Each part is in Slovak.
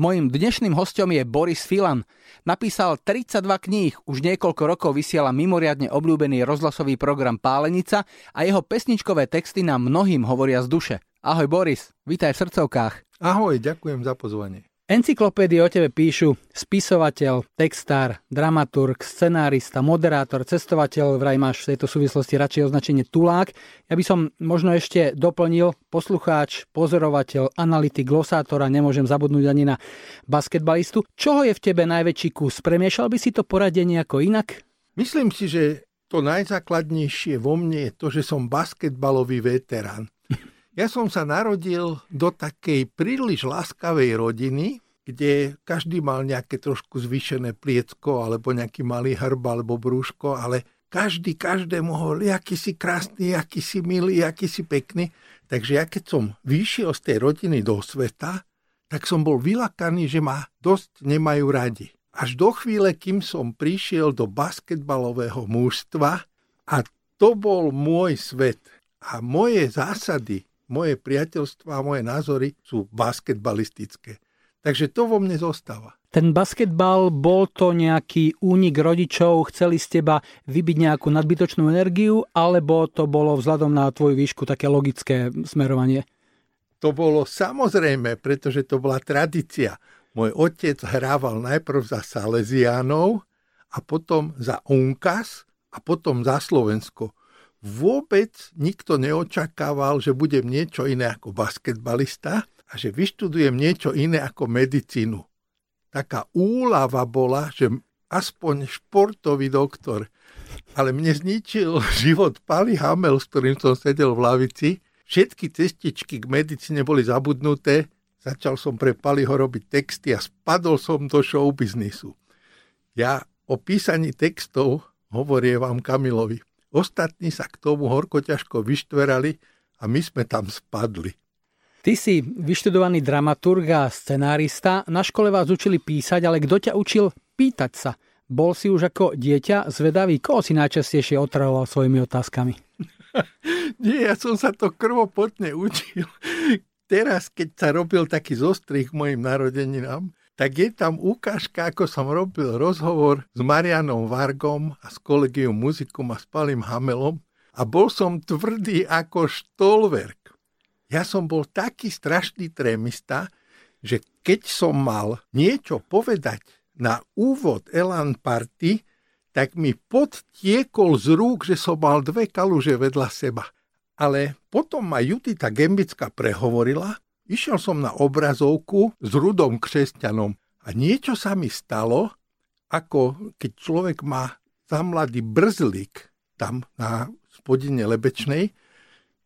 Mojím dnešným hostom je Boris Filan. Napísal 32 kníh, už niekoľko rokov vysiela mimoriadne obľúbený rozhlasový program Pálenica a jeho pesničkové texty nám mnohým hovoria z duše. Ahoj Boris, vítaj v srdcovkách. Ahoj, ďakujem za pozvanie. Encyklopédie o tebe píšu spisovateľ, textár, dramaturg, scenárista, moderátor, cestovateľ, vraj máš v tejto súvislosti radšej označenie tulák. Ja by som možno ešte doplnil poslucháč, pozorovateľ, analytik, glosátor a nemôžem zabudnúť ani na basketbalistu. Čoho je v tebe najväčší kus? Premiešal by si to poradenie ako inak? Myslím si, že to najzákladnejšie vo mne je to, že som basketbalový veterán. Ja som sa narodil do takej príliš láskavej rodiny, kde každý mal nejaké trošku zvýšené pliecko, alebo nejaký malý hrb, alebo brúško, ale každý každému hovoril, aký si krásny, aký si milý, aký si pekný. Takže ja keď som vyšiel z tej rodiny do sveta, tak som bol vylakaný, že ma dosť nemajú radi. Až do chvíle, kým som prišiel do basketbalového mužstva a to bol môj svet. A moje zásady moje priateľstva a moje názory sú basketbalistické. Takže to vo mne zostáva. Ten basketbal, bol to nejaký únik rodičov, chceli z teba vybiť nejakú nadbytočnú energiu, alebo to bolo vzhľadom na tvoju výšku také logické smerovanie? To bolo samozrejme, pretože to bola tradícia. Môj otec hrával najprv za Salesiánov a potom za Unkas a potom za Slovensko vôbec nikto neočakával, že budem niečo iné ako basketbalista a že vyštudujem niečo iné ako medicínu. Taká úlava bola, že aspoň športový doktor. Ale mne zničil život Pali Hamel, s ktorým som sedel v lavici. Všetky cestičky k medicíne boli zabudnuté. Začal som pre Paliho robiť texty a spadol som do showbiznisu. Ja o písaní textov hovorím vám Kamilovi. Ostatní sa k tomu horko ťažko vyštverali a my sme tam spadli. Ty si vyštudovaný dramaturg a scenárista. Na škole vás učili písať, ale kto ťa učil pýtať sa? Bol si už ako dieťa zvedavý? Koho si najčastejšie otravoval svojimi otázkami? Nie, ja som sa to krvopotne učil. Teraz, keď sa robil taký zostrih mojim narodeninám, tak je tam ukážka, ako som robil rozhovor s Marianom Vargom a s kolegium muzikum a s Palim Hamelom a bol som tvrdý ako štolverk. Ja som bol taký strašný trémista, že keď som mal niečo povedať na úvod Elan Party, tak mi podtiekol z rúk, že som mal dve kaluže vedľa seba. Ale potom ma Judita Gembická prehovorila Išiel som na obrazovku s rudom křesťanom a niečo sa mi stalo, ako keď človek má za mladý brzlik tam na spodine Lebečnej,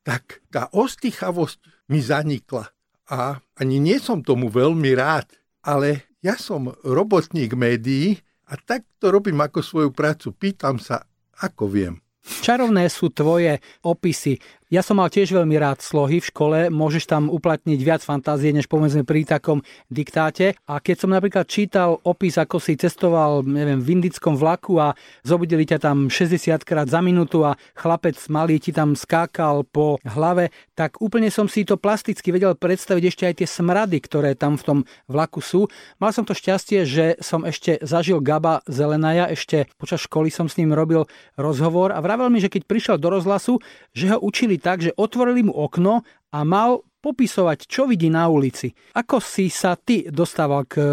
tak tá ostýchavosť mi zanikla. A ani nie som tomu veľmi rád, ale ja som robotník médií a tak to robím ako svoju prácu. Pýtam sa, ako viem. Čarovné sú tvoje opisy ja som mal tiež veľmi rád slohy v škole, môžeš tam uplatniť viac fantázie, než povedzme pri takom diktáte. A keď som napríklad čítal opis, ako si cestoval, neviem, v indickom vlaku a zobudili ťa tam 60 krát za minútu a chlapec malý ti tam skákal po hlave, tak úplne som si to plasticky vedel predstaviť ešte aj tie smrady, ktoré tam v tom vlaku sú. Mal som to šťastie, že som ešte zažil Gaba Zelenaja, ešte počas školy som s ním robil rozhovor a vravel mi, že keď prišiel do rozhlasu, že ho učili tak, že otvorili mu okno a mal popisovať, čo vidí na ulici. Ako si sa ty dostával k e,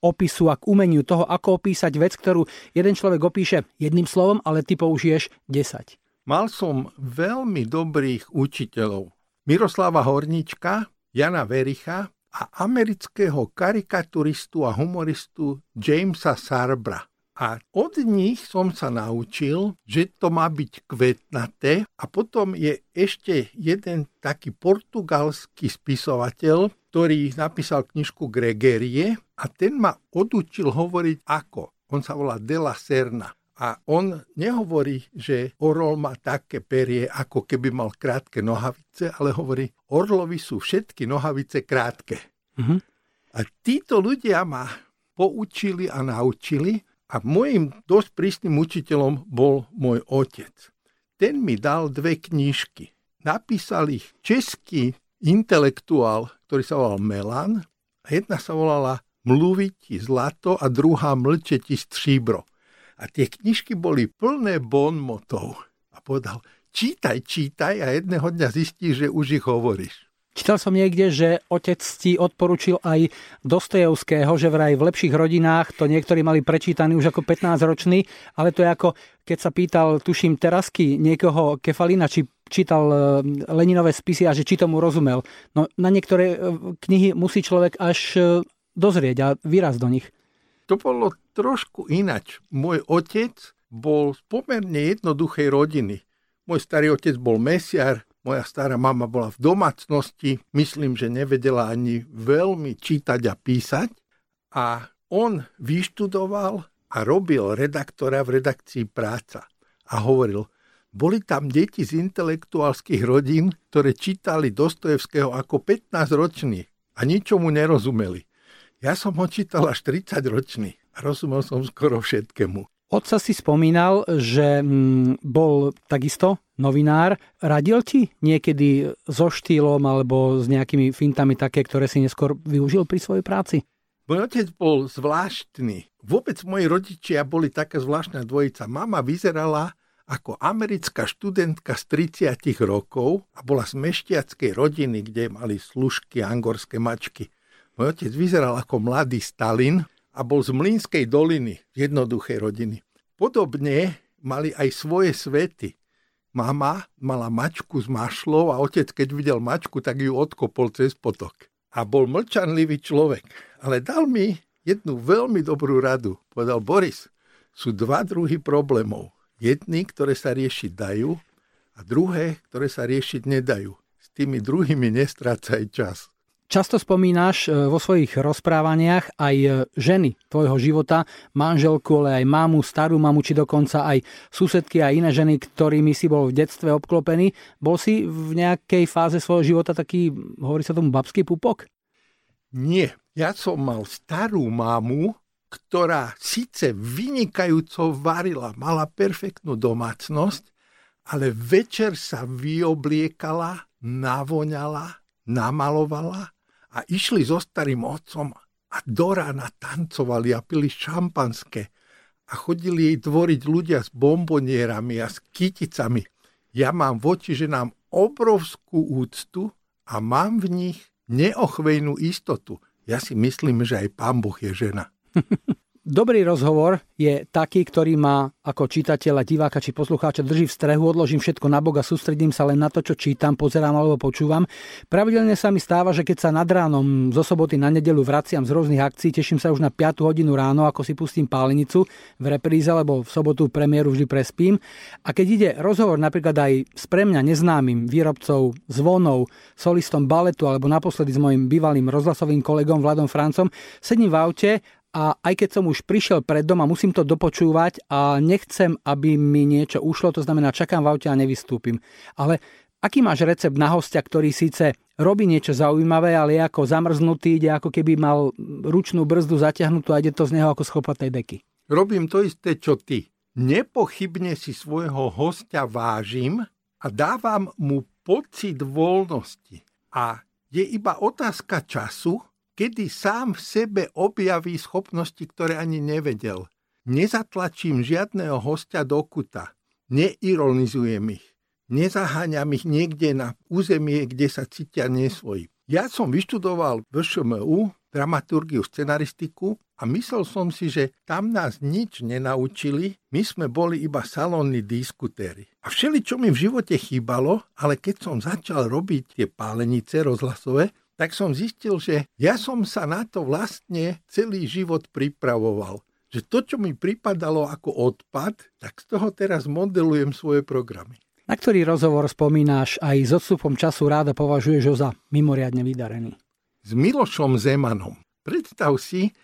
opisu a k umeniu toho, ako opísať vec, ktorú jeden človek opíše jedným slovom, ale ty použiješ 10? Mal som veľmi dobrých učiteľov. Miroslava Hornička, Jana Vericha a amerického karikaturistu a humoristu Jamesa Sarbra. A od nich som sa naučil, že to má byť kvetnaté a potom je ešte jeden taký portugalský spisovateľ, ktorý napísal knižku Gregerie a ten ma odučil hovoriť ako. On sa volá De La Serna. A on nehovorí, že orol má také perie, ako keby mal krátke nohavice, ale hovorí, orlovi sú všetky nohavice krátke. Mm-hmm. A títo ľudia ma poučili a naučili, a môjim dosť prísnym učiteľom bol môj otec. Ten mi dal dve knižky. Napísal ich český intelektuál, ktorý sa volal Melan a jedna sa volala Mluví ti zlato a druhá mlče stříbro. A tie knižky boli plné bonmotov. A povedal, čítaj, čítaj a jedného dňa zistíš, že už ich hovoríš. Čítal som niekde, že otec ti odporučil aj Dostojevského, že vraj v lepších rodinách to niektorí mali prečítaný už ako 15-ročný, ale to je ako, keď sa pýtal, tuším, Terasky niekoho Kefalina, či čítal e, Leninové spisy a že či tomu rozumel. No na niektoré e, knihy musí človek až e, dozrieť a výraz do nich. To bolo trošku inač. Môj otec bol z pomerne jednoduchej rodiny. Môj starý otec bol mesiar, moja stará mama bola v domácnosti, myslím, že nevedela ani veľmi čítať a písať. A on vyštudoval a robil redaktora v redakcii práca. A hovoril, boli tam deti z intelektuálskych rodín, ktoré čítali Dostojevského ako 15 roční a ničomu nerozumeli. Ja som ho čítal až 30 ročný a rozumel som skoro všetkému. Otca si spomínal, že mm, bol takisto novinár. Radil ti niekedy so štýlom alebo s nejakými fintami také, ktoré si neskôr využil pri svojej práci? Môj otec bol zvláštny. Vôbec moji rodičia boli taká zvláštna dvojica. Mama vyzerala ako americká študentka z 30 rokov a bola z meštiackej rodiny, kde mali služky angorské mačky. Môj otec vyzeral ako mladý Stalin, a bol z Mlínskej doliny, jednoduchej rodiny. Podobne mali aj svoje svety. Mama mala mačku s mašlou a otec, keď videl mačku, tak ju odkopol cez potok. A bol mlčanlivý človek. Ale dal mi jednu veľmi dobrú radu. Povedal, Boris, sú dva druhy problémov. Jedny, ktoré sa riešiť dajú a druhé, ktoré sa riešiť nedajú. S tými druhými nestrácaj čas. Často spomínaš e, vo svojich rozprávaniach aj e, ženy tvojho života, manželku, ale aj mamu, starú mamu, či dokonca aj susedky a iné ženy, ktorými si bol v detstve obklopený. Bol si v nejakej fáze svojho života taký, hovorí sa tomu, babský pupok? Nie. Ja som mal starú mamu, ktorá síce vynikajúco varila, mala perfektnú domácnosť, ale večer sa vyobliekala, navoňala, namalovala a išli so starým otcom a do rána tancovali a pili šampanské a chodili jej tvoriť ľudia s bombonierami a s kyticami. Ja mám v oči, že nám obrovskú úctu a mám v nich neochvejnú istotu. Ja si myslím, že aj pán Boh je žena. Dobrý rozhovor je taký, ktorý ma ako čitateľa, diváka či poslucháča drží v strehu, odložím všetko na bok a sústredím sa len na to, čo čítam, pozerám alebo počúvam. Pravidelne sa mi stáva, že keď sa nad ránom zo soboty na nedelu vraciam z rôznych akcií, teším sa už na 5 hodinu ráno, ako si pustím pálenicu v repríze, lebo v sobotu premiéru vždy prespím. A keď ide rozhovor napríklad aj s pre mňa neznámym výrobcov zvonov, solistom baletu alebo naposledy s mojim bývalým rozhlasovým kolegom Vladom Francom, sedím v aute a aj keď som už prišiel pred dom a musím to dopočúvať a nechcem, aby mi niečo ušlo, to znamená čakám v aute a nevystúpim. Ale aký máš recept na hostia, ktorý síce robí niečo zaujímavé, ale je ako zamrznutý, ide ako keby mal ručnú brzdu zatiahnutú a ide to z neho ako z chlopatej deky? Robím to isté, čo ty. Nepochybne si svojho hostia vážim a dávam mu pocit voľnosti. A je iba otázka času, kedy sám v sebe objaví schopnosti, ktoré ani nevedel. Nezatlačím žiadného hostia do kuta, neironizujem ich, nezaháňam ich niekde na územie, kde sa cítia nesvoji. Ja som vyštudoval VŠMU, dramaturgiu, scenaristiku a myslel som si, že tam nás nič nenaučili, my sme boli iba salónni diskutéry. A všeli, čo mi v živote chýbalo, ale keď som začal robiť tie pálenice rozhlasové, tak som zistil, že ja som sa na to vlastne celý život pripravoval. Že to, čo mi pripadalo ako odpad, tak z toho teraz modelujem svoje programy. Na ktorý rozhovor spomínáš aj s odstupom času ráda považuješ ho za mimoriadne vydarený? S Milošom Zemanom. Predstav si,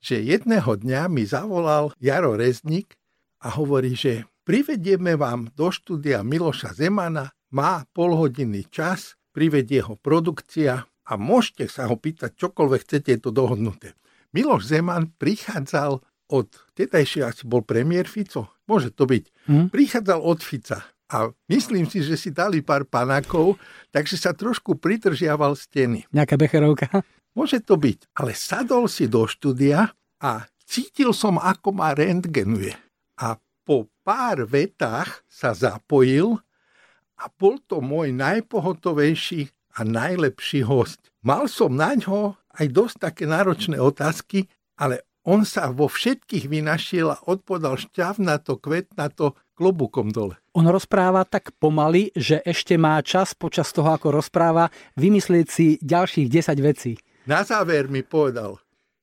že jedného dňa mi zavolal Jaro Reznik a hovorí, že privedieme vám do štúdia Miloša Zemana, má pol hodiny čas, privedie ho produkcia, a môžete sa ho pýtať čokoľvek chcete, je to dohodnuté. Miloš Zeman prichádzal od, tedajšie asi bol premiér Fico, môže to byť, hmm. prichádzal od Fica a myslím si, že si dali pár panakov, takže sa trošku pridržiaval steny. Nejaká becherovka? Môže to byť. Ale sadol si do štúdia a cítil som, ako ma rentgenuje. A po pár vetách sa zapojil a bol to môj najpohotovejší a najlepší host. Mal som na ňo aj dosť také náročné otázky, ale on sa vo všetkých vynašiel a odpovedal šťavnato, kvetnato, klobukom dole. On rozpráva tak pomaly, že ešte má čas počas toho, ako rozpráva, vymyslieť si ďalších 10 vecí. Na záver mi povedal,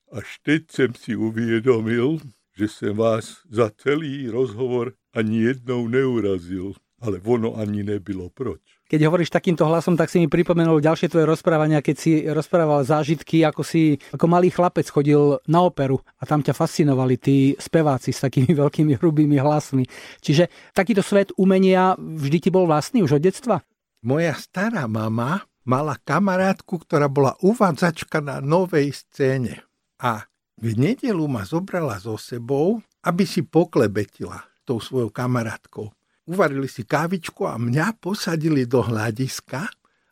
až teď som si uvědomil, že som vás za celý rozhovor ani jednou neurazil, ale ono ani nebylo proč keď hovoríš takýmto hlasom, tak si mi pripomenul ďalšie tvoje rozprávania, keď si rozprával zážitky, ako si ako malý chlapec chodil na operu a tam ťa fascinovali tí speváci s takými veľkými hrubými hlasmi. Čiže takýto svet umenia vždy ti bol vlastný už od detstva? Moja stará mama mala kamarátku, ktorá bola uvádzačka na novej scéne. A v nedelu ma zobrala so sebou, aby si poklebetila tou svojou kamarátkou uvarili si kávičku a mňa posadili do hľadiska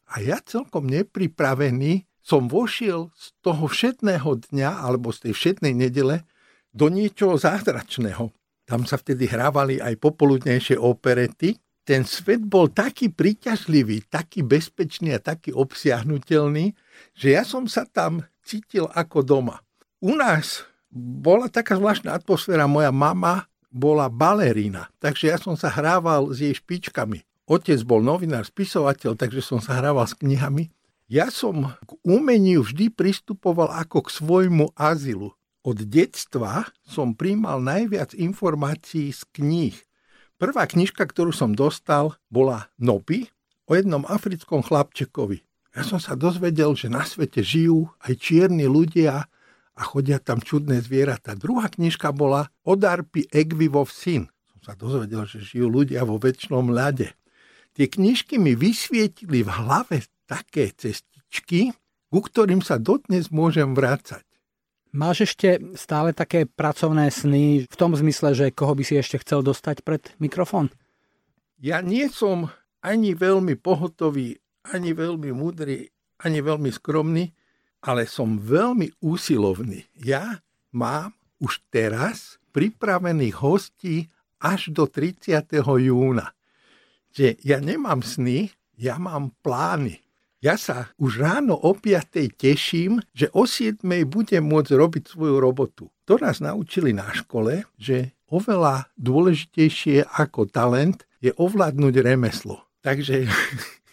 a ja celkom nepripravený som vošiel z toho všetného dňa alebo z tej všetnej nedele do niečoho zázračného. Tam sa vtedy hrávali aj popoludnejšie operety. Ten svet bol taký príťažlivý, taký bezpečný a taký obsiahnutelný, že ja som sa tam cítil ako doma. U nás bola taká zvláštna atmosféra. Moja mama bola balerína, takže ja som sa hrával s jej špičkami. Otec bol novinár, spisovateľ, takže som sa hrával s knihami. Ja som k umeniu vždy pristupoval ako k svojmu azylu. Od detstva som príjmal najviac informácií z kníh. Prvá knižka, ktorú som dostal, bola Nopi o jednom africkom chlapčekovi. Ja som sa dozvedel, že na svete žijú aj čierni ľudia, a chodia tam čudné zvieratá. Druhá knižka bola Odarpi Egvivov syn. Som sa dozvedel, že žijú ľudia vo väčšnom ľade. Tie knižky mi vysvietili v hlave také cestičky, ku ktorým sa dodnes môžem vrácať. Máš ešte stále také pracovné sny v tom zmysle, že koho by si ešte chcel dostať pred mikrofón? Ja nie som ani veľmi pohotový, ani veľmi múdry, ani veľmi skromný, ale som veľmi úsilovný. Ja mám už teraz pripravených hostí až do 30. júna. Že ja nemám sny, ja mám plány. Ja sa už ráno o 5. teším, že o 7. budem môcť robiť svoju robotu. To nás naučili na škole, že oveľa dôležitejšie ako talent je ovládnuť remeslo. Takže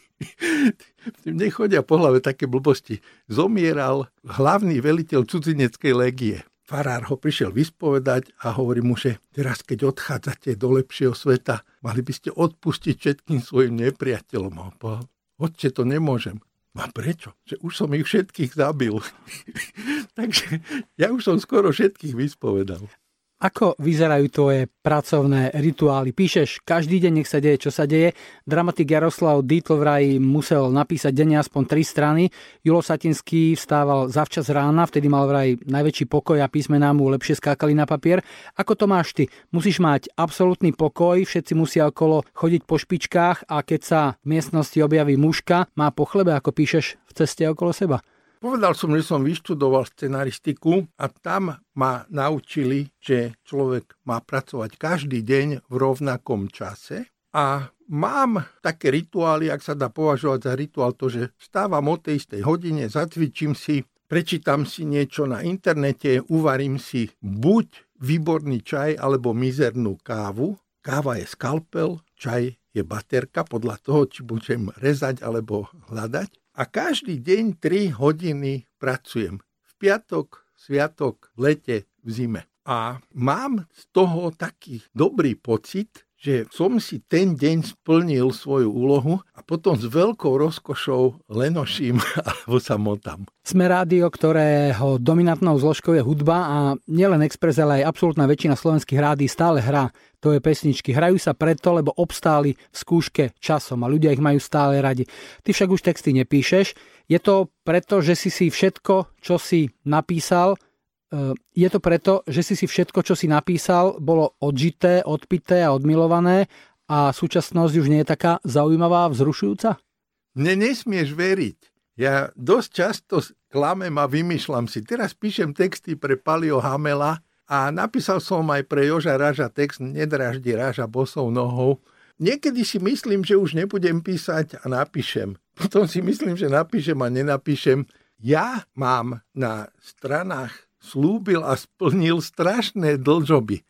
nechodia po hlave také blbosti. Zomieral hlavný veliteľ cudzineckej legie. Farár ho prišiel vyspovedať a hovorí mu, že teraz keď odchádzate do lepšieho sveta, mali by ste odpustiť všetkým svojim nepriateľom. A Otče, to nemôžem. A prečo? Že už som ich všetkých zabil. Takže ja už som skoro všetkých vyspovedal. Ako vyzerajú tvoje pracovné rituály? Píšeš každý deň, nech sa deje, čo sa deje. Dramatik Jaroslav Dietl vraj musel napísať denne aspoň tri strany. Julo Satinský vstával zavčas rána, vtedy mal vraj najväčší pokoj a písmená mu lepšie skákali na papier. Ako to máš ty? Musíš mať absolútny pokoj, všetci musia okolo chodiť po špičkách a keď sa v miestnosti objaví muška, má po ako píšeš v ceste okolo seba. Povedal som, že som vyštudoval scenaristiku a tam ma naučili, že človek má pracovať každý deň v rovnakom čase. A mám také rituály, ak sa dá považovať za rituál, to, že vstávam o tej istej hodine, zacvičím si, prečítam si niečo na internete, uvarím si buď výborný čaj alebo mizernú kávu. Káva je skalpel, čaj je baterka podľa toho, či budem rezať alebo hľadať a každý deň 3 hodiny pracujem. V piatok, sviatok, v lete, v zime. A mám z toho taký dobrý pocit, že som si ten deň splnil svoju úlohu a potom s veľkou rozkošou lenoším alebo sa motám. Sme rádio, ktorého dominantnou zložkou je hudba a nielen Express, ale aj absolútna väčšina slovenských rádií stále hrá je pesničky. Hrajú sa preto, lebo obstáli v skúške časom a ľudia ich majú stále radi. Ty však už texty nepíšeš. Je to preto, že si si všetko, čo si napísal, je to preto, že si si všetko, čo si napísal, bolo odžité, odpité a odmilované a súčasnosť už nie je taká zaujímavá, vzrušujúca? Mne nesmieš veriť. Ja dosť často klamem a vymýšľam si. Teraz píšem texty pre Palio Hamela a napísal som aj pre Joža Raža text Nedraždi Raža bosou nohou. Niekedy si myslím, že už nebudem písať a napíšem. Potom si myslím, že napíšem a nenapíšem. Ja mám na stranách slúbil a splnil strašné dlžoby.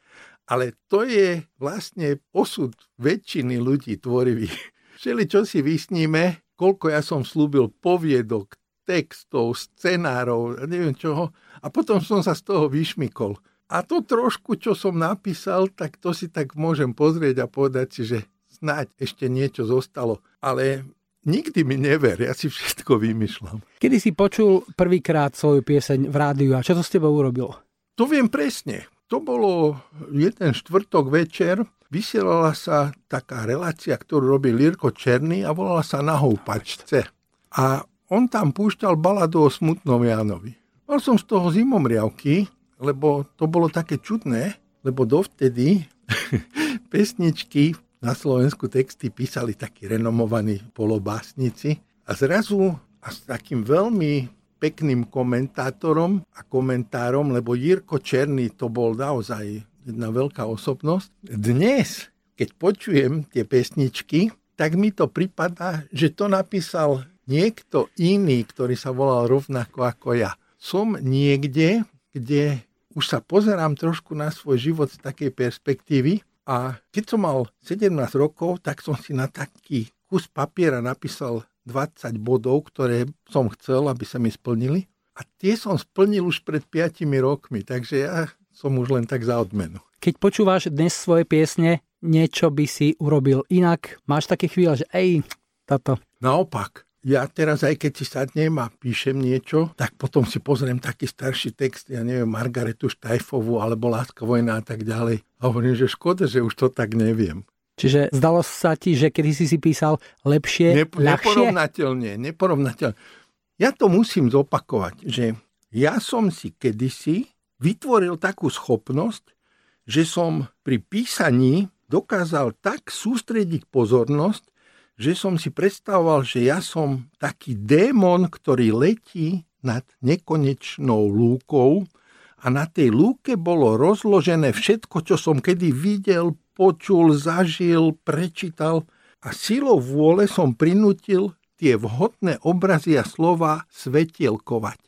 Ale to je vlastne osud väčšiny ľudí tvorivých. Všeli, čo si vysníme, koľko ja som slúbil poviedok, textov, scenárov, neviem čoho. A potom som sa z toho vyšmykol. A to trošku, čo som napísal, tak to si tak môžem pozrieť a povedať si, že snáď ešte niečo zostalo. Ale nikdy mi never, ja si všetko vymýšľam. Kedy si počul prvýkrát svoju pieseň v rádiu a čo to s tebou urobilo? To viem presne. To bolo jeden štvrtok večer, vysielala sa taká relácia, ktorú robil Lirko Černý a volala sa Na houpačce. A on tam púšťal baladu o smutnom Jánovi. Mal som z toho zimomriavky, lebo to bolo také čudné, lebo dovtedy pesničky na Slovensku texty písali takí renomovaní polobásnici a zrazu a s takým veľmi pekným komentátorom a komentárom, lebo Jirko Černý to bol naozaj jedna veľká osobnosť. Dnes, keď počujem tie pesničky, tak mi to pripadá, že to napísal niekto iný, ktorý sa volal rovnako ako ja. Som niekde, kde už sa pozerám trošku na svoj život z takej perspektívy a keď som mal 17 rokov, tak som si na taký kus papiera napísal 20 bodov, ktoré som chcel, aby sa mi splnili. A tie som splnil už pred 5 rokmi, takže ja som už len tak za odmenu. Keď počúvaš dnes svoje piesne, niečo by si urobil inak? Máš také chvíle, že ej, toto. Naopak, ja teraz aj keď si sadnem a píšem niečo, tak potom si pozriem taký starší text, ja neviem, Margaretu Štajfovú alebo Láska vojna a tak ďalej. A hovorím, že škoda, že už to tak neviem. Čiže zdalo sa ti, že kedy si si písal lepšie, Nep- ľahšie? Neporovnateľne, neporovnateľne. Ja to musím zopakovať, že ja som si kedysi vytvoril takú schopnosť, že som pri písaní dokázal tak sústrediť pozornosť, že som si predstavoval, že ja som taký démon, ktorý letí nad nekonečnou lúkou a na tej lúke bolo rozložené všetko, čo som kedy videl, počul, zažil, prečítal a silou vôle som prinútil tie vhodné obrazy a slova svetielkovať.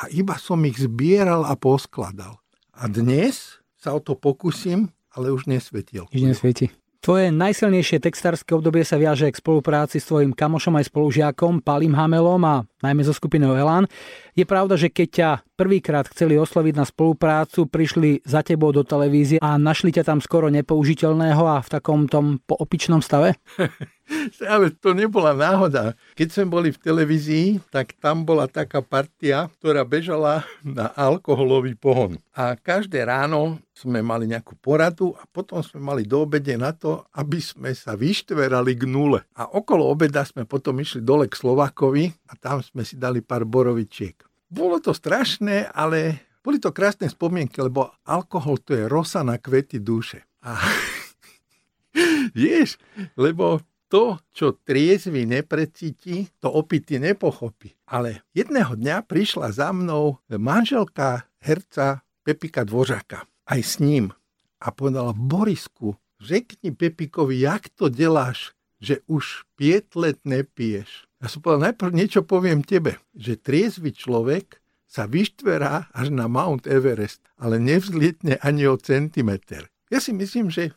A iba som ich zbieral a poskladal. A dnes sa o to pokúsim, ale už nesvetiel. Už nesvieti. Tvoje najsilnejšie textárske obdobie sa viaže k spolupráci s tvojim kamošom aj spolužiakom Palim Hamelom a najmä so skupinou Elan. Je pravda, že keď ťa prvýkrát chceli osloviť na spoluprácu, prišli za tebou do televízie a našli ťa tam skoro nepoužiteľného a v takom tom poopičnom stave? Ale to nebola náhoda. Keď sme boli v televízii, tak tam bola taká partia, ktorá bežala na alkoholový pohon. A každé ráno sme mali nejakú poradu a potom sme mali do obede na to, aby sme sa vyštverali k nule. A okolo obeda sme potom išli dole k Slovakovi a tam sme si dali pár borovičiek. Bolo to strašné, ale boli to krásne spomienky, lebo alkohol to je rosa na kvety duše. A vieš, lebo to, čo triezvy neprecíti, to opity nepochopí. Ale jedného dňa prišla za mnou manželka herca Pepika Dvořaka. Aj s ním. A povedala, Borisku, řekni Pepikovi, jak to deláš, že už 5 let nepiješ. Ja som povedal, najprv niečo poviem tebe, že triezvy človek sa vyštverá až na Mount Everest, ale nevzlietne ani o centimeter. Ja si myslím, že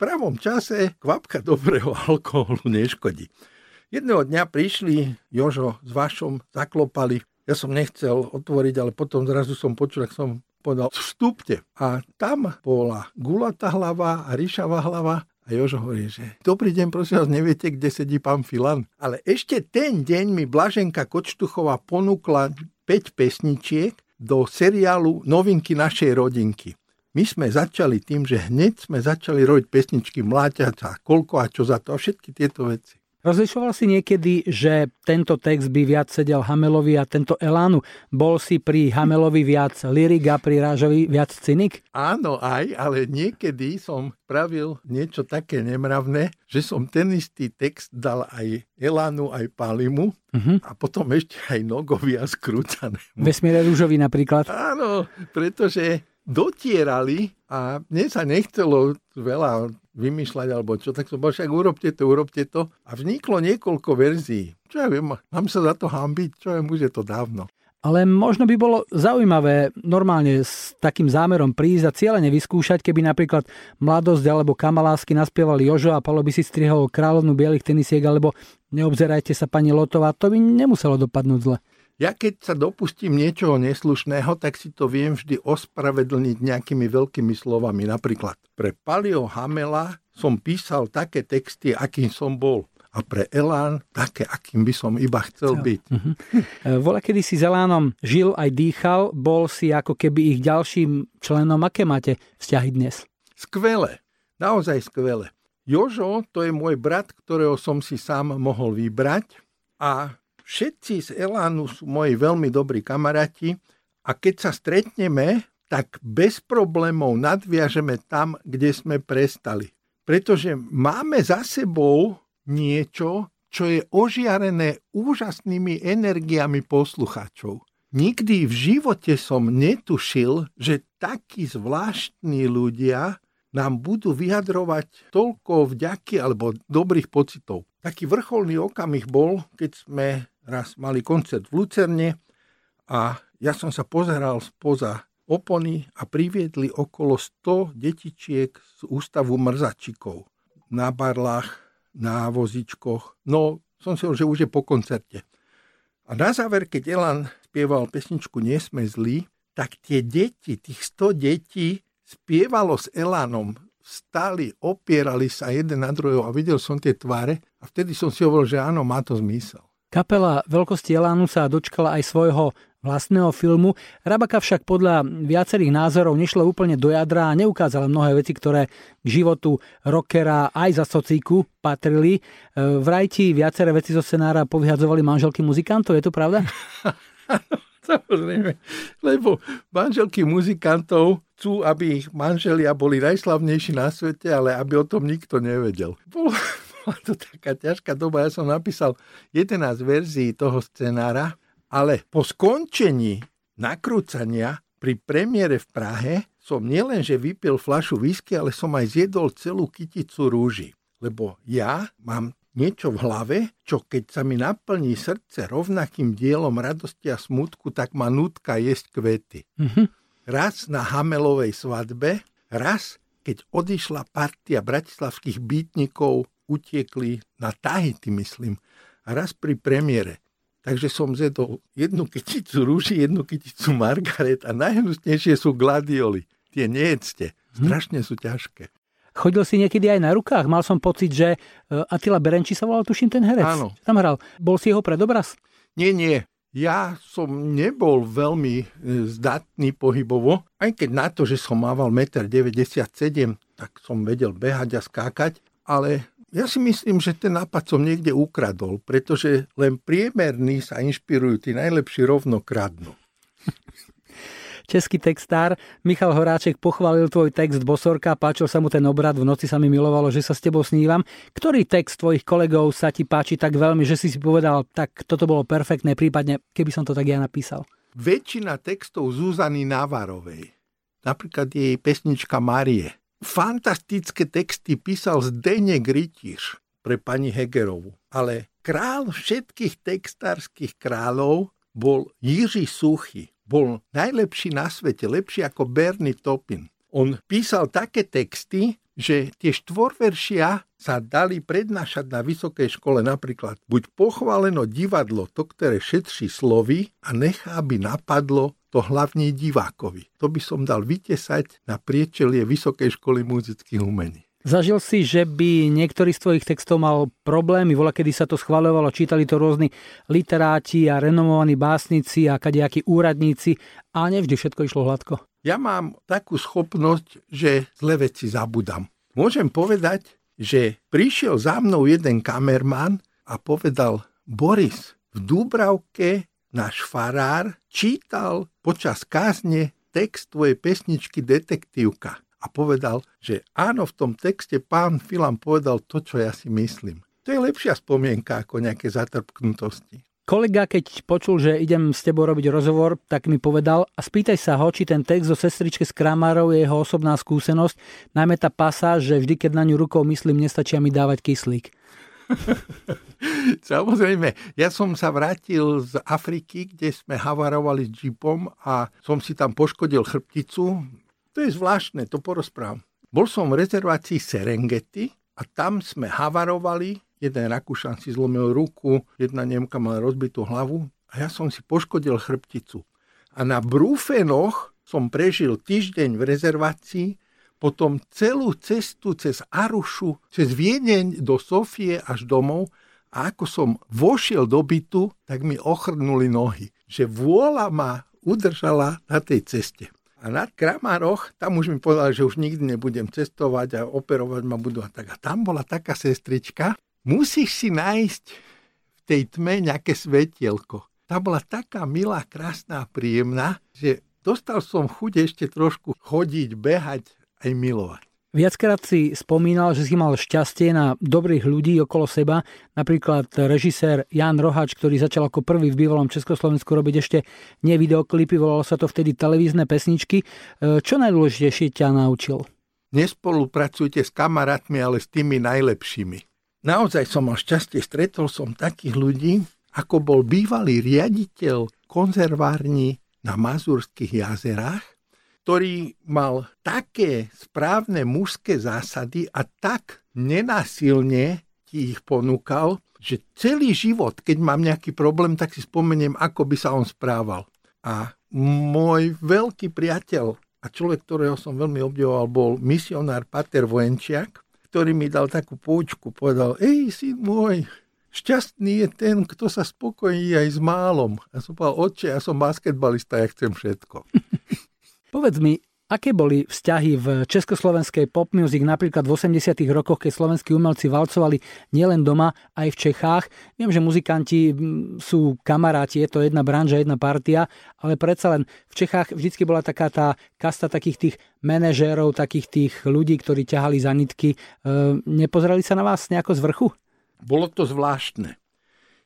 pravom čase kvapka dobrého alkoholu neškodí. Jedného dňa prišli Jožo s Vašom, zaklopali. Ja som nechcel otvoriť, ale potom zrazu som počul, ak som povedal, vstúpte. A tam bola gulatá hlava a ríšavá hlava a Jožo hovorí, že dobrý deň, prosím vás, neviete, kde sedí pán Filan. Ale ešte ten deň mi Blaženka Kočtuchová ponúkla 5 pesničiek do seriálu Novinky našej rodinky. My sme začali tým, že hneď sme začali robiť pesničky Mláťaca, koľko a čo za to a všetky tieto veci. Rozlišoval si niekedy, že tento text by viac sedel Hamelovi a tento Elánu? Bol si pri Hamelovi viac lirik a pri Rážovi viac cynik? Áno, aj, ale niekedy som pravil niečo také nemravné, že som ten istý text dal aj Elánu, aj Palimu uh-huh. a potom ešte aj Nogovi a Skrúcanému. Vesmíre Rúžovi napríklad? Áno, pretože dotierali a mne sa nechcelo veľa vymýšľať alebo čo, tak som bol však urobte to, urobte to a vzniklo niekoľko verzií. Čo ja viem, mám sa za to hambiť, čo ja už to dávno. Ale možno by bolo zaujímavé normálne s takým zámerom prísť a cieľene vyskúšať, keby napríklad Mladosť alebo Kamalásky naspievali Jožo a Palo by si strihol kráľovnú bielých tenisiek alebo Neobzerajte sa pani Lotová, to by nemuselo dopadnúť zle. Ja keď sa dopustím niečoho neslušného, tak si to viem vždy ospravedlniť nejakými veľkými slovami. Napríklad pre Palio Hamela som písal také texty, akým som bol a pre Elán také, akým by som iba chcel byť. Uh-huh. Vola, kedy si s Elánom žil aj dýchal, bol si ako keby ich ďalším členom. Aké máte vzťahy dnes? Skvelé, naozaj skvelé. Jožo, to je môj brat, ktorého som si sám mohol vybrať a Všetci z Elánu sú moji veľmi dobrí kamaráti a keď sa stretneme, tak bez problémov nadviažeme tam, kde sme prestali. Pretože máme za sebou niečo, čo je ožiarené úžasnými energiami poslucháčov. Nikdy v živote som netušil, že takí zvláštni ľudia nám budú vyjadrovať toľko vďaky alebo dobrých pocitov. Taký vrcholný okamih bol, keď sme raz mali koncert v Lucerne a ja som sa pozeral spoza opony a priviedli okolo 100 detičiek z ústavu mrzačikov na barlách, na vozičkoch. No, som si že už je po koncerte. A na záver, keď Elan spieval pesničku Nie sme zlí, tak tie deti, tých 100 detí spievalo s Elanom, stali, opierali sa jeden na druhého a videl som tie tváre a vtedy som si hovoril, že áno, má to zmysel. Kapela Veľkosti Elánu sa dočkala aj svojho vlastného filmu. Rabaka však podľa viacerých názorov nešlo úplne do jadra a neukázala mnohé veci, ktoré k životu rockera aj za socíku patrili. E, vraj ti viaceré veci zo scenára povyhadzovali manželky muzikantov, je to pravda? Samozrejme, lebo manželky muzikantov chcú, aby ich manželia boli najslavnejší na svete, ale aby o tom nikto nevedel. Bolo, bola to taká ťažká doba. Ja som napísal 11 verzií toho scenára, ale po skončení nakrúcania pri premiére v Prahe som nielenže vypil flašu whisky, ale som aj zjedol celú kyticu rúži. Lebo ja mám niečo v hlave, čo keď sa mi naplní srdce rovnakým dielom radosti a smutku, tak ma nutka jesť kvety. Mm-hmm. Raz na Hamelovej svadbe, raz keď odišla partia bratislavských bytnikov utiekli na Tahiti, myslím, a raz pri premiére. Takže som zjedol jednu kyticu rúži, jednu kyticu margaret a najhnusnejšie sú gladioli. Tie nejedzte. Strašne sú ťažké. Chodil si niekedy aj na rukách? Mal som pocit, že e, Attila Berenči sa volal, tuším, ten herec. Áno. Tam hral. Bol si jeho predobraz? Nie, nie. Ja som nebol veľmi e, zdatný pohybovo, aj keď na to, že som mával 1,97 m, tak som vedel behať a skákať, ale ja si myslím, že ten nápad som niekde ukradol, pretože len priemerní sa inšpirujú, tí najlepší rovno kradnú. Český textár Michal Horáček pochválil tvoj text Bosorka, páčil sa mu ten obrad, v noci sa mi milovalo, že sa s tebou snívam. Ktorý text tvojich kolegov sa ti páči tak veľmi, že si si povedal, tak toto bolo perfektné, prípadne keby som to tak ja napísal? Väčšina textov Zuzany Navarovej, napríklad jej pesnička Marie, fantastické texty písal Zdeněk Rytíř pre pani Hegerovu. Ale král všetkých textárskych kráľov bol Jiří Suchy. Bol najlepší na svete, lepší ako Bernie Topin. On písal také texty, že tie štvorveršia sa dali prednášať na vysokej škole napríklad buď pochváleno divadlo, to, ktoré šetří slovy a nechá, aby napadlo to hlavne divákovi. To by som dal vytesať na priečelie Vysokej školy muzických umení. Zažil si, že by niektorý z tvojich textov mal problémy, voľa kedy sa to schvaľovalo, čítali to rôzni literáti a renomovaní básnici a kadejakí úradníci a nevždy všetko išlo hladko. Ja mám takú schopnosť, že zle veci zabudám. Môžem povedať, že prišiel za mnou jeden kamerman a povedal, Boris, v Dúbravke náš farár čítal počas kázne text tvojej pesničky Detektívka a povedal, že áno, v tom texte pán Filan povedal to, čo ja si myslím. To je lepšia spomienka ako nejaké zatrpknutosti. Kolega, keď počul, že idem s tebou robiť rozhovor, tak mi povedal a spýtaj sa ho, či ten text o sestričke z Kramárov je jeho osobná skúsenosť, najmä tá pasáž, že vždy, keď na ňu rukou myslím, nestačia mi dávať kyslík. Samozrejme, ja som sa vrátil z Afriky, kde sme havarovali s jeepom a som si tam poškodil chrbticu. To je zvláštne, to porozprávam. Bol som v rezervácii Serengeti a tam sme havarovali jeden Rakúšan si zlomil ruku, jedna Nemka mala rozbitú hlavu a ja som si poškodil chrbticu. A na Brúfenoch som prežil týždeň v rezervácii, potom celú cestu cez Arušu, cez Viedeň do Sofie až domov a ako som vošiel do bytu, tak mi ochrnuli nohy. Že vôľa ma udržala na tej ceste. A na Kramároch, tam už mi povedal, že už nikdy nebudem cestovať a operovať ma budú a tak. A tam bola taká sestrička, musíš si nájsť v tej tme nejaké svetielko. Tá bola taká milá, krásna a príjemná, že dostal som chuť ešte trošku chodiť, behať aj milovať. Viackrát si spomínal, že si mal šťastie na dobrých ľudí okolo seba, napríklad režisér Jan Rohač, ktorý začal ako prvý v bývalom Československu robiť ešte nie videoklipy, volalo sa to vtedy televízne pesničky. E, čo najdôležitejšie ťa naučil? Nespolupracujte s kamarátmi, ale s tými najlepšími naozaj som mal šťastie, stretol som takých ľudí, ako bol bývalý riaditeľ konzervárni na Mazurských jazerách, ktorý mal také správne mužské zásady a tak nenásilne ti ich ponúkal, že celý život, keď mám nejaký problém, tak si spomeniem, ako by sa on správal. A môj veľký priateľ a človek, ktorého som veľmi obdivoval, bol misionár Pater Vojenčiak, ktorý mi dal takú poučku, povedal, ej, syn môj, šťastný je ten, kto sa spokojí aj s málom. Ja som povedal, oče, ja som basketbalista, ja chcem všetko. Povedz mi, Aké boli vzťahy v československej pop music napríklad v 80 rokoch, keď slovenskí umelci valcovali nielen doma, aj v Čechách? Viem, že muzikanti sú kamaráti, je to jedna branža, jedna partia, ale predsa len v Čechách vždycky bola taká tá kasta takých tých manažérov, takých tých ľudí, ktorí ťahali za nitky. E, nepozerali sa na vás nejako z vrchu? Bolo to zvláštne,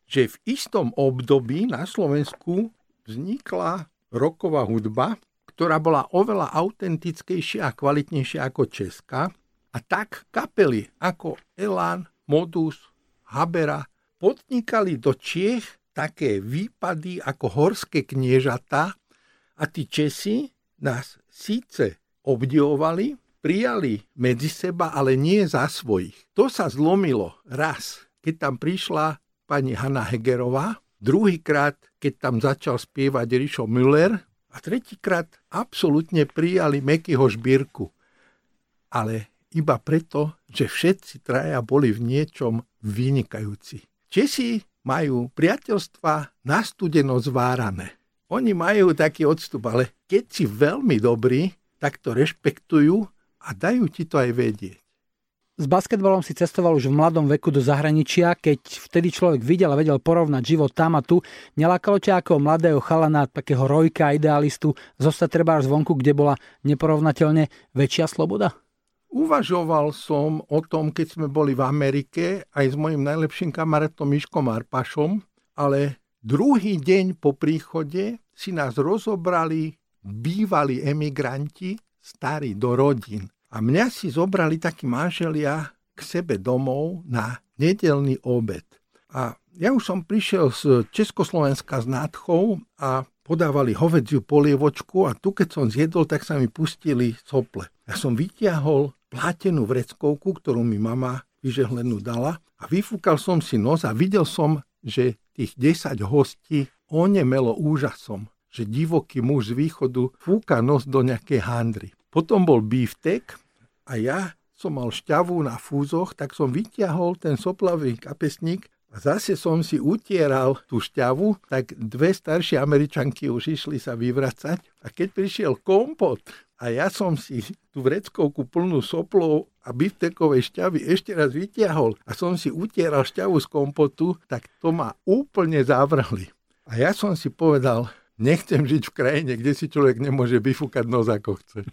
že v istom období na Slovensku vznikla roková hudba, ktorá bola oveľa autentickejšia a kvalitnejšia ako česká. A tak kapely ako Elan, Modus, Habera podnikali do Čiech také výpady ako horské kniežatá a tí Česi nás síce obdivovali, prijali medzi seba, ale nie za svojich. To sa zlomilo raz, keď tam prišla pani Hanna Hegerová, druhýkrát, keď tam začal spievať Rišo Müller, a tretíkrát absolútne prijali Mekyho šbírku. Ale iba preto, že všetci traja boli v niečom vynikajúci. Česi majú priateľstva nastudeno zvárané. Oni majú taký odstup, ale keď si veľmi dobrý, tak to rešpektujú a dajú ti to aj vedieť. S basketbalom si cestoval už v mladom veku do zahraničia, keď vtedy človek videl a vedel porovnať život tam a tu. Nelákalo ťa ako mladého chalana, takého rojka, idealistu, zostať treba zvonku, kde bola neporovnateľne väčšia sloboda? Uvažoval som o tom, keď sme boli v Amerike, aj s mojim najlepším kamarátom Miškom Arpašom, ale druhý deň po príchode si nás rozobrali bývalí emigranti, starí do rodín. A mňa si zobrali takí manželia k sebe domov na nedelný obed. A ja už som prišiel z Československa s nádchou a podávali hovedziu polievočku a tu keď som zjedol, tak sa mi pustili sople. Ja som vytiahol plátenú vreckovku, ktorú mi mama vyžehlenú dala a vyfúkal som si nos a videl som, že tých 10 hostí onemelo úžasom, že divoký muž z východu fúka nos do nejakej handry. Potom bol beeftek, a ja som mal šťavu na fúzoch, tak som vyťahol ten soplavý kapesník A zase som si utieral tú šťavu, tak dve staršie američanky už išli sa vyvracať. A keď prišiel kompot a ja som si tú vreckovku plnú soplov a biftekovej šťavy ešte raz vytiahol a som si utieral šťavu z kompotu, tak to ma úplne zavrhli. A ja som si povedal, nechcem žiť v krajine, kde si človek nemôže vyfúkať nos ako chce.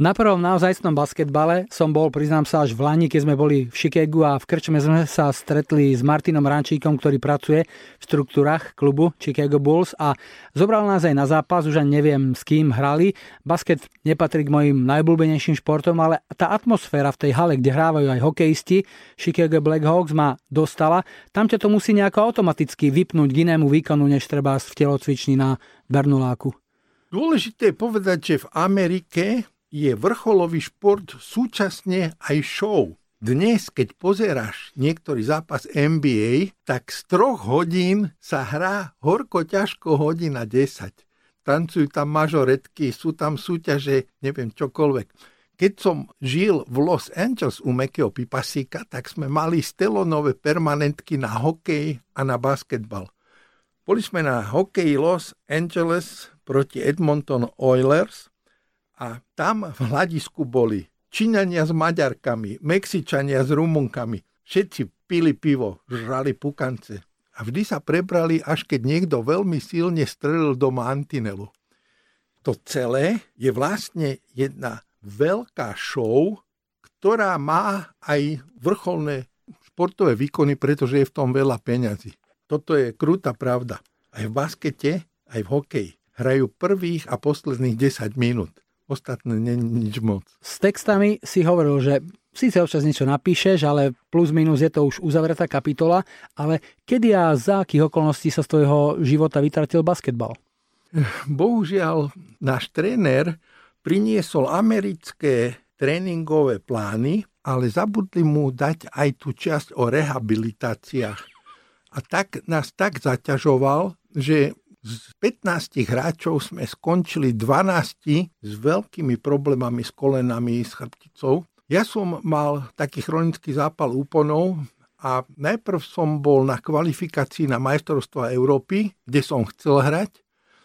Na prvom naozajstnom basketbale som bol, priznám sa, až v Lani, keď sme boli v Chicagu a v Krčme sme sa stretli s Martinom Rančíkom, ktorý pracuje v štruktúrach klubu Chicago Bulls a zobral nás aj na zápas, už ani neviem s kým hrali. Basket nepatrí k mojim najobľúbenejším športom, ale tá atmosféra v tej hale, kde hrávajú aj hokejisti, Chicago Blackhawks ma dostala. Tam ťa to musí nejako automaticky vypnúť k inému výkonu, než treba v telocvični na Bernuláku. Dôležité je povedať, že v Amerike je vrcholový šport súčasne aj show. Dnes, keď pozeráš niektorý zápas NBA, tak z troch hodín sa hrá horko ťažko hodina 10. Tancujú tam mažoretky, sú tam súťaže, neviem čokoľvek. Keď som žil v Los Angeles u Mekeo Pipasíka, tak sme mali stelonové permanentky na hokej a na basketbal. Boli sme na hokeji Los Angeles proti Edmonton Oilers a tam v hľadisku boli Číňania s Maďarkami, Mexičania s Rumunkami. Všetci pili pivo, žrali pukance. A vždy sa prebrali, až keď niekto veľmi silne strelil do mantinelu. To celé je vlastne jedna veľká show, ktorá má aj vrcholné športové výkony, pretože je v tom veľa peňazí. Toto je krúta pravda. Aj v baskete, aj v hokeji. Hrajú prvých a posledných 10 minút ostatné nie nič moc. S textami si hovoril, že síce občas niečo napíšeš, ale plus minus je to už uzavretá kapitola, ale kedy a za akých okolností sa z tvojho života vytratil basketbal? Bohužiaľ, náš tréner priniesol americké tréningové plány, ale zabudli mu dať aj tú časť o rehabilitáciách. A tak nás tak zaťažoval, že z 15 hráčov sme skončili 12 s veľkými problémami s kolenami, s chrbticou. Ja som mal taký chronický zápal úponov a najprv som bol na kvalifikácii na majstrovstvo Európy, kde som chcel hrať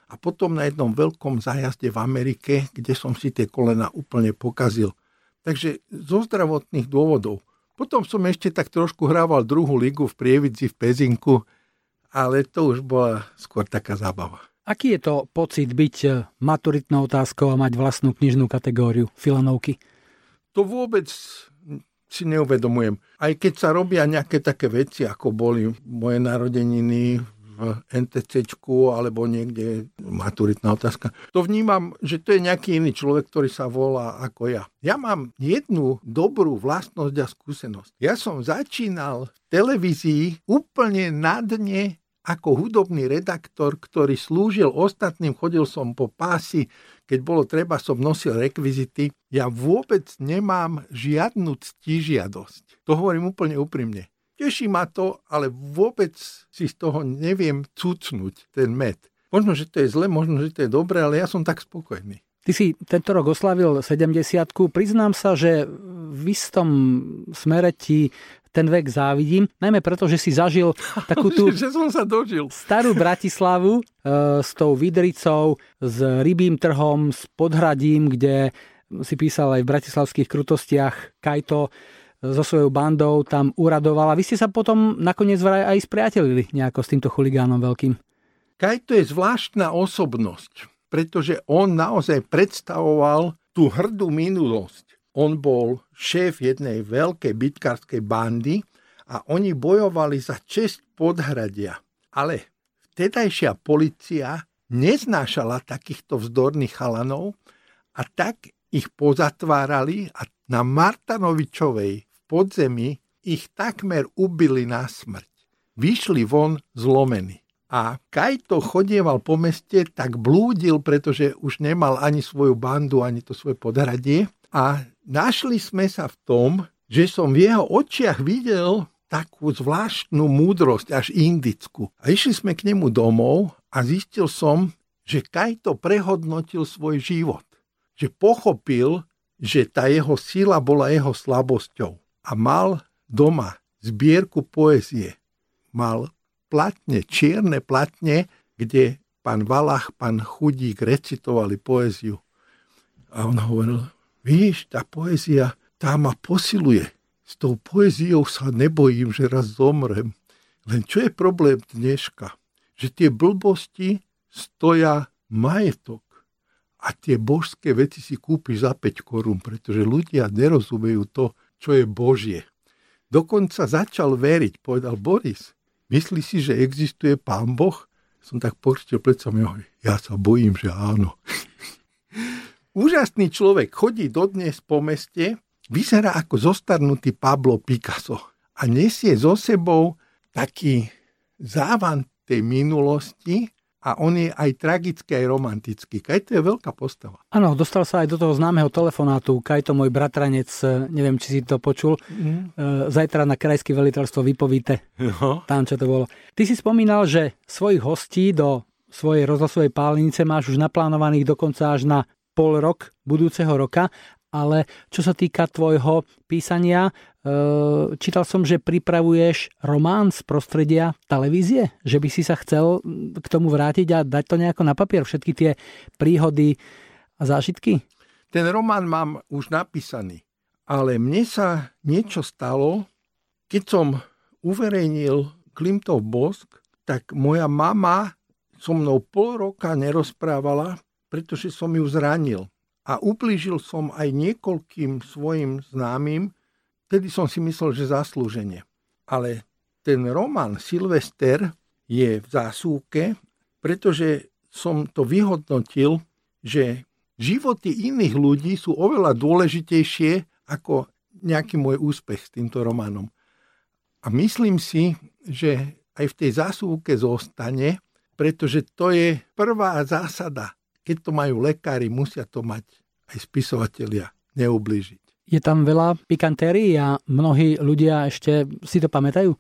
a potom na jednom veľkom zájazde v Amerike, kde som si tie kolena úplne pokazil. Takže zo zdravotných dôvodov. Potom som ešte tak trošku hrával druhú ligu v Prievidzi v Pezinku, ale to už bola skôr taká zábava. Aký je to pocit byť eh, maturitnou otázkou a mať vlastnú knižnú kategóriu filanovky? To vôbec si neuvedomujem. Aj keď sa robia nejaké také veci, ako boli moje narodeniny v NTC alebo niekde maturitná otázka. To vnímam, že to je nejaký iný človek, ktorý sa volá ako ja. Ja mám jednu dobrú vlastnosť a skúsenosť. Ja som začínal v televízii úplne na dne ako hudobný redaktor, ktorý slúžil ostatným, chodil som po pási, keď bolo treba, som nosil rekvizity. Ja vôbec nemám žiadnu ctižiadosť. To hovorím úplne úprimne. Teší ma to, ale vôbec si z toho neviem cucnúť ten med. Možno, že to je zle, možno, že to je dobré, ale ja som tak spokojný. Ty si tento rok oslavil 70 Priznám sa, že v istom smere ti ten vek závidím, najmä preto, že si zažil takú tú že som sa dožil. starú Bratislavu e, s tou Vidricou, s rybým trhom, s podhradím, kde si písal aj v bratislavských krutostiach Kajto so svojou bandou tam uradovala. Vy ste sa potom nakoniec vraj aj spriatelili nejako s týmto chuligánom veľkým. Kajto je zvláštna osobnosť, pretože on naozaj predstavoval tú hrdú minulosť on bol šéf jednej veľkej bytkárskej bandy a oni bojovali za čest podhradia. Ale vtedajšia policia neznášala takýchto vzdorných chalanov a tak ich pozatvárali a na Martanovičovej v podzemí ich takmer ubili na smrť. Vyšli von zlomení. A Kajto chodieval po meste, tak blúdil, pretože už nemal ani svoju bandu, ani to svoje podhradie. A našli sme sa v tom, že som v jeho očiach videl takú zvláštnu múdrosť, až indickú. A išli sme k nemu domov a zistil som, že Kajto prehodnotil svoj život. Že pochopil, že tá jeho sila bola jeho slabosťou. A mal doma zbierku poezie. mal platne, čierne platne, kde pán Valach, pán Chudík recitovali poéziu. A on hovoril, víš, tá poézia, tá ma posiluje. S tou poéziou sa nebojím, že raz zomrem. Len čo je problém dneška? Že tie blbosti stoja majetok a tie božské veci si kúpiš za 5 korún, pretože ľudia nerozumejú to, čo je Božie. Dokonca začal veriť, povedal Boris, myslí si, že existuje Pán Boh? Som tak počtil pred sami, ja sa bojím, že áno. Úžasný človek chodí dodnes po meste, vyzerá ako zostarnutý Pablo Picasso a nesie so sebou taký závan tej minulosti a on je aj tragický, aj romantický. Kajto je veľká postava. Áno, dostal sa aj do toho známeho telefonátu. Kajto, môj bratranec, e, neviem, či si to počul, mm. zajtra na krajské veliteľstvo vypovíte. No. Tam, čo to bolo. Ty si spomínal, že svojich hostí do svojej rozhlasovej pálenice máš už naplánovaných dokonca až na pol rok budúceho roka ale čo sa týka tvojho písania, e, čítal som, že pripravuješ román z prostredia televízie, že by si sa chcel k tomu vrátiť a dať to nejako na papier, všetky tie príhody a zážitky? Ten román mám už napísaný, ale mne sa niečo stalo, keď som uverejnil Klimtov bosk, tak moja mama so mnou pol roka nerozprávala, pretože som ju zranil a ublížil som aj niekoľkým svojim známym, vtedy som si myslel, že zaslúženie. Ale ten román Silvester je v zásúke, pretože som to vyhodnotil, že životy iných ľudí sú oveľa dôležitejšie ako nejaký môj úspech s týmto románom. A myslím si, že aj v tej zásuvke zostane, pretože to je prvá zásada keď to majú lekári, musia to mať aj spisovatelia neublížiť. Je tam veľa pikantérií a mnohí ľudia ešte si to pamätajú?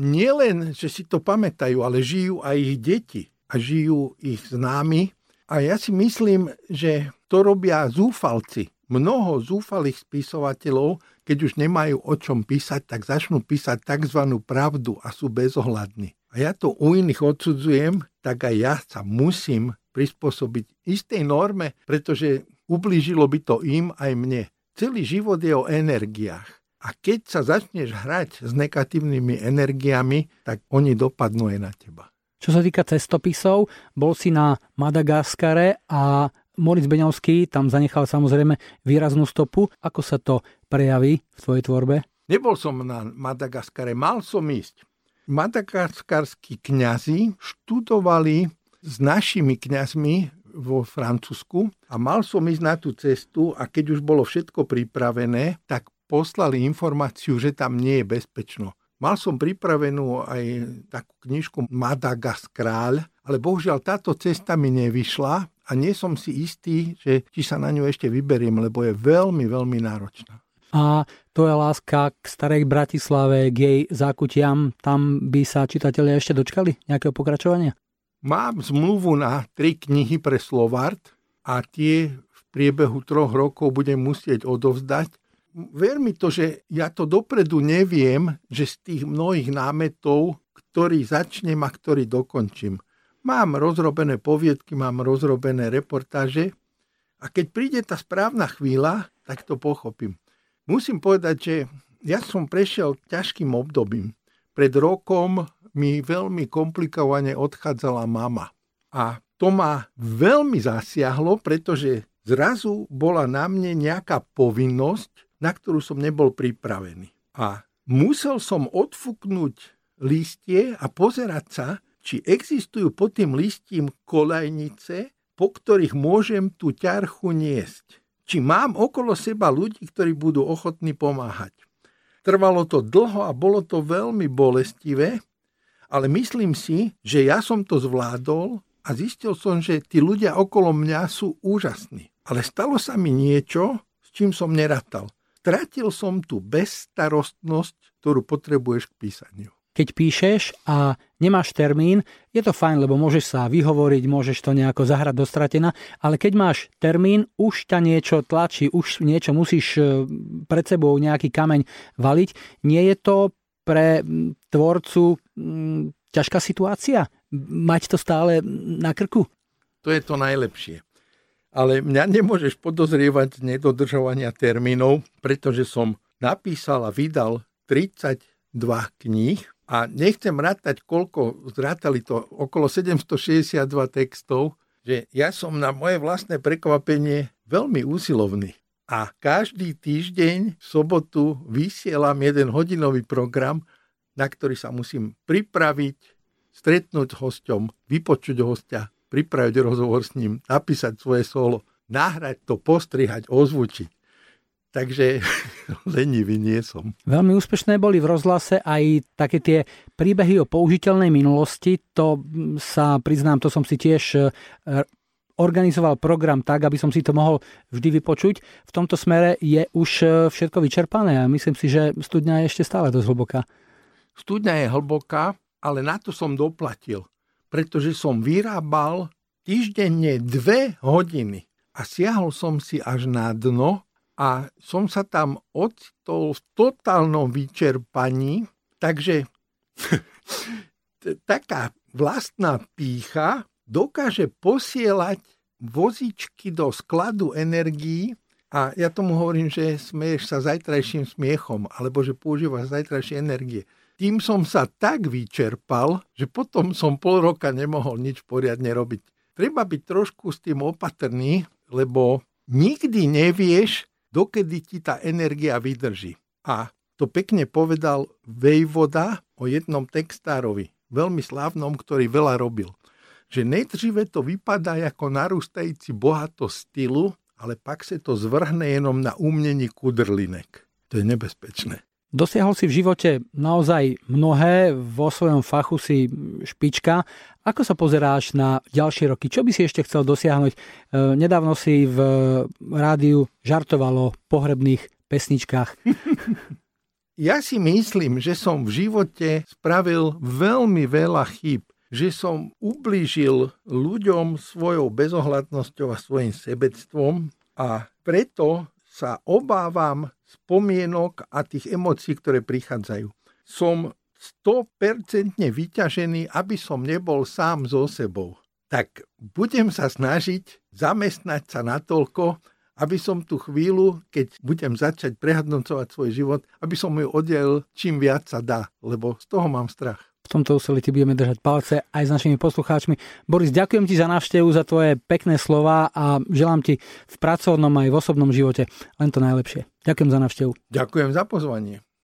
Nielen, že si to pamätajú, ale žijú aj ich deti a žijú ich známi. A ja si myslím, že to robia zúfalci. Mnoho zúfalých spisovateľov, keď už nemajú o čom písať, tak začnú písať tzv. pravdu a sú bezohľadní. A ja to u iných odsudzujem, tak aj ja sa musím prispôsobiť istej norme, pretože ublížilo by to im aj mne. Celý život je o energiách. A keď sa začneš hrať s negatívnymi energiami, tak oni dopadnú aj na teba. Čo sa týka cestopisov, bol si na Madagaskare a Moritz Beňovský tam zanechal samozrejme výraznú stopu. Ako sa to prejaví v tvojej tvorbe? Nebol som na Madagaskare, mal som ísť. Madagaskarskí kňazi študovali s našimi kňazmi vo Francúzsku a mal som ísť na tú cestu a keď už bolo všetko pripravené, tak poslali informáciu, že tam nie je bezpečno. Mal som pripravenú aj takú knižku Madagaskráľ, ale bohužiaľ táto cesta mi nevyšla a nie som si istý, že či sa na ňu ešte vyberiem, lebo je veľmi, veľmi náročná. A to je láska k starej Bratislave, k jej zákutiam. Tam by sa čitatelia ešte dočkali nejakého pokračovania? Mám zmluvu na tri knihy pre Slovart a tie v priebehu troch rokov budem musieť odovzdať. Ver mi to, že ja to dopredu neviem, že z tých mnohých námetov, ktorý začnem a ktorý dokončím. Mám rozrobené poviedky, mám rozrobené reportáže a keď príde tá správna chvíľa, tak to pochopím. Musím povedať, že ja som prešiel ťažkým obdobím. Pred rokom mi veľmi komplikovane odchádzala mama. A to ma veľmi zasiahlo, pretože zrazu bola na mne nejaká povinnosť, na ktorú som nebol pripravený. A musel som odfúknuť listie a pozerať sa, či existujú pod tým listím kolajnice, po ktorých môžem tú ťarchu niesť. Či mám okolo seba ľudí, ktorí budú ochotní pomáhať. Trvalo to dlho a bolo to veľmi bolestivé, ale myslím si, že ja som to zvládol a zistil som, že tí ľudia okolo mňa sú úžasní. Ale stalo sa mi niečo, s čím som neratal. Stratil som tú bezstarostnosť, ktorú potrebuješ k písaniu. Keď píšeš a nemáš termín, je to fajn, lebo môžeš sa vyhovoriť, môžeš to nejako zahrať do stratena, ale keď máš termín, už ťa niečo tlačí, už niečo musíš e, pred sebou nejaký kameň valiť. Nie je to pre tvorcu ťažká situácia? Mať to stále na krku? To je to najlepšie. Ale mňa nemôžeš podozrievať z nedodržovania termínov, pretože som napísal a vydal 32 kníh a nechcem rátať, koľko zrátali to, okolo 762 textov, že ja som na moje vlastné prekvapenie veľmi úsilovný. A každý týždeň v sobotu vysielam jeden hodinový program, na ktorý sa musím pripraviť, stretnúť s hosťom, vypočuť hostia, pripraviť rozhovor s ním, napísať svoje solo, nahrať to, postrihať, ozvučiť. Takže lenivý nie som. Veľmi úspešné boli v rozhlase aj také tie príbehy o použiteľnej minulosti. To sa priznám, to som si tiež e, organizoval program tak, aby som si to mohol vždy vypočuť. V tomto smere je už e, všetko vyčerpané a myslím si, že studňa je ešte stále dosť hlboká. Studňa je hlboká, ale na to som doplatil pretože som vyrábal týždenne dve hodiny a siahol som si až na dno a som sa tam ocitol v totálnom vyčerpaní, takže taká vlastná pícha dokáže posielať vozičky do skladu energií a ja tomu hovorím, že smeješ sa zajtrajším smiechom, alebo že používaš zajtrajšie energie tým som sa tak vyčerpal, že potom som pol roka nemohol nič poriadne robiť. Treba byť trošku s tým opatrný, lebo nikdy nevieš, dokedy ti tá energia vydrží. A to pekne povedal Vejvoda o jednom textárovi, veľmi slávnom, ktorý veľa robil. Že nejdříve to vypadá ako narústajúci bohato stylu, ale pak sa to zvrhne jenom na umnení kudrlinek. To je nebezpečné. Dosiahol si v živote naozaj mnohé, vo svojom fachu si špička. Ako sa pozeráš na ďalšie roky? Čo by si ešte chcel dosiahnuť? E, nedávno si v rádiu žartoval o pohrebných pesničkách. Ja si myslím, že som v živote spravil veľmi veľa chýb že som ublížil ľuďom svojou bezohľadnosťou a svojim sebectvom a preto sa obávam spomienok a tých emócií, ktoré prichádzajú. Som 100% vyťažený, aby som nebol sám so sebou. Tak budem sa snažiť zamestnať sa natoľko, aby som tú chvíľu, keď budem začať prehadnocovať svoj život, aby som ju oddelil čím viac sa dá, lebo z toho mám strach. V tomto úsilí ti budeme držať palce aj s našimi poslucháčmi. Boris, ďakujem ti za návštevu, za tvoje pekné slova a želám ti v pracovnom aj v osobnom živote len to najlepšie. Ďakujem za návštevu. Ďakujem za pozvanie.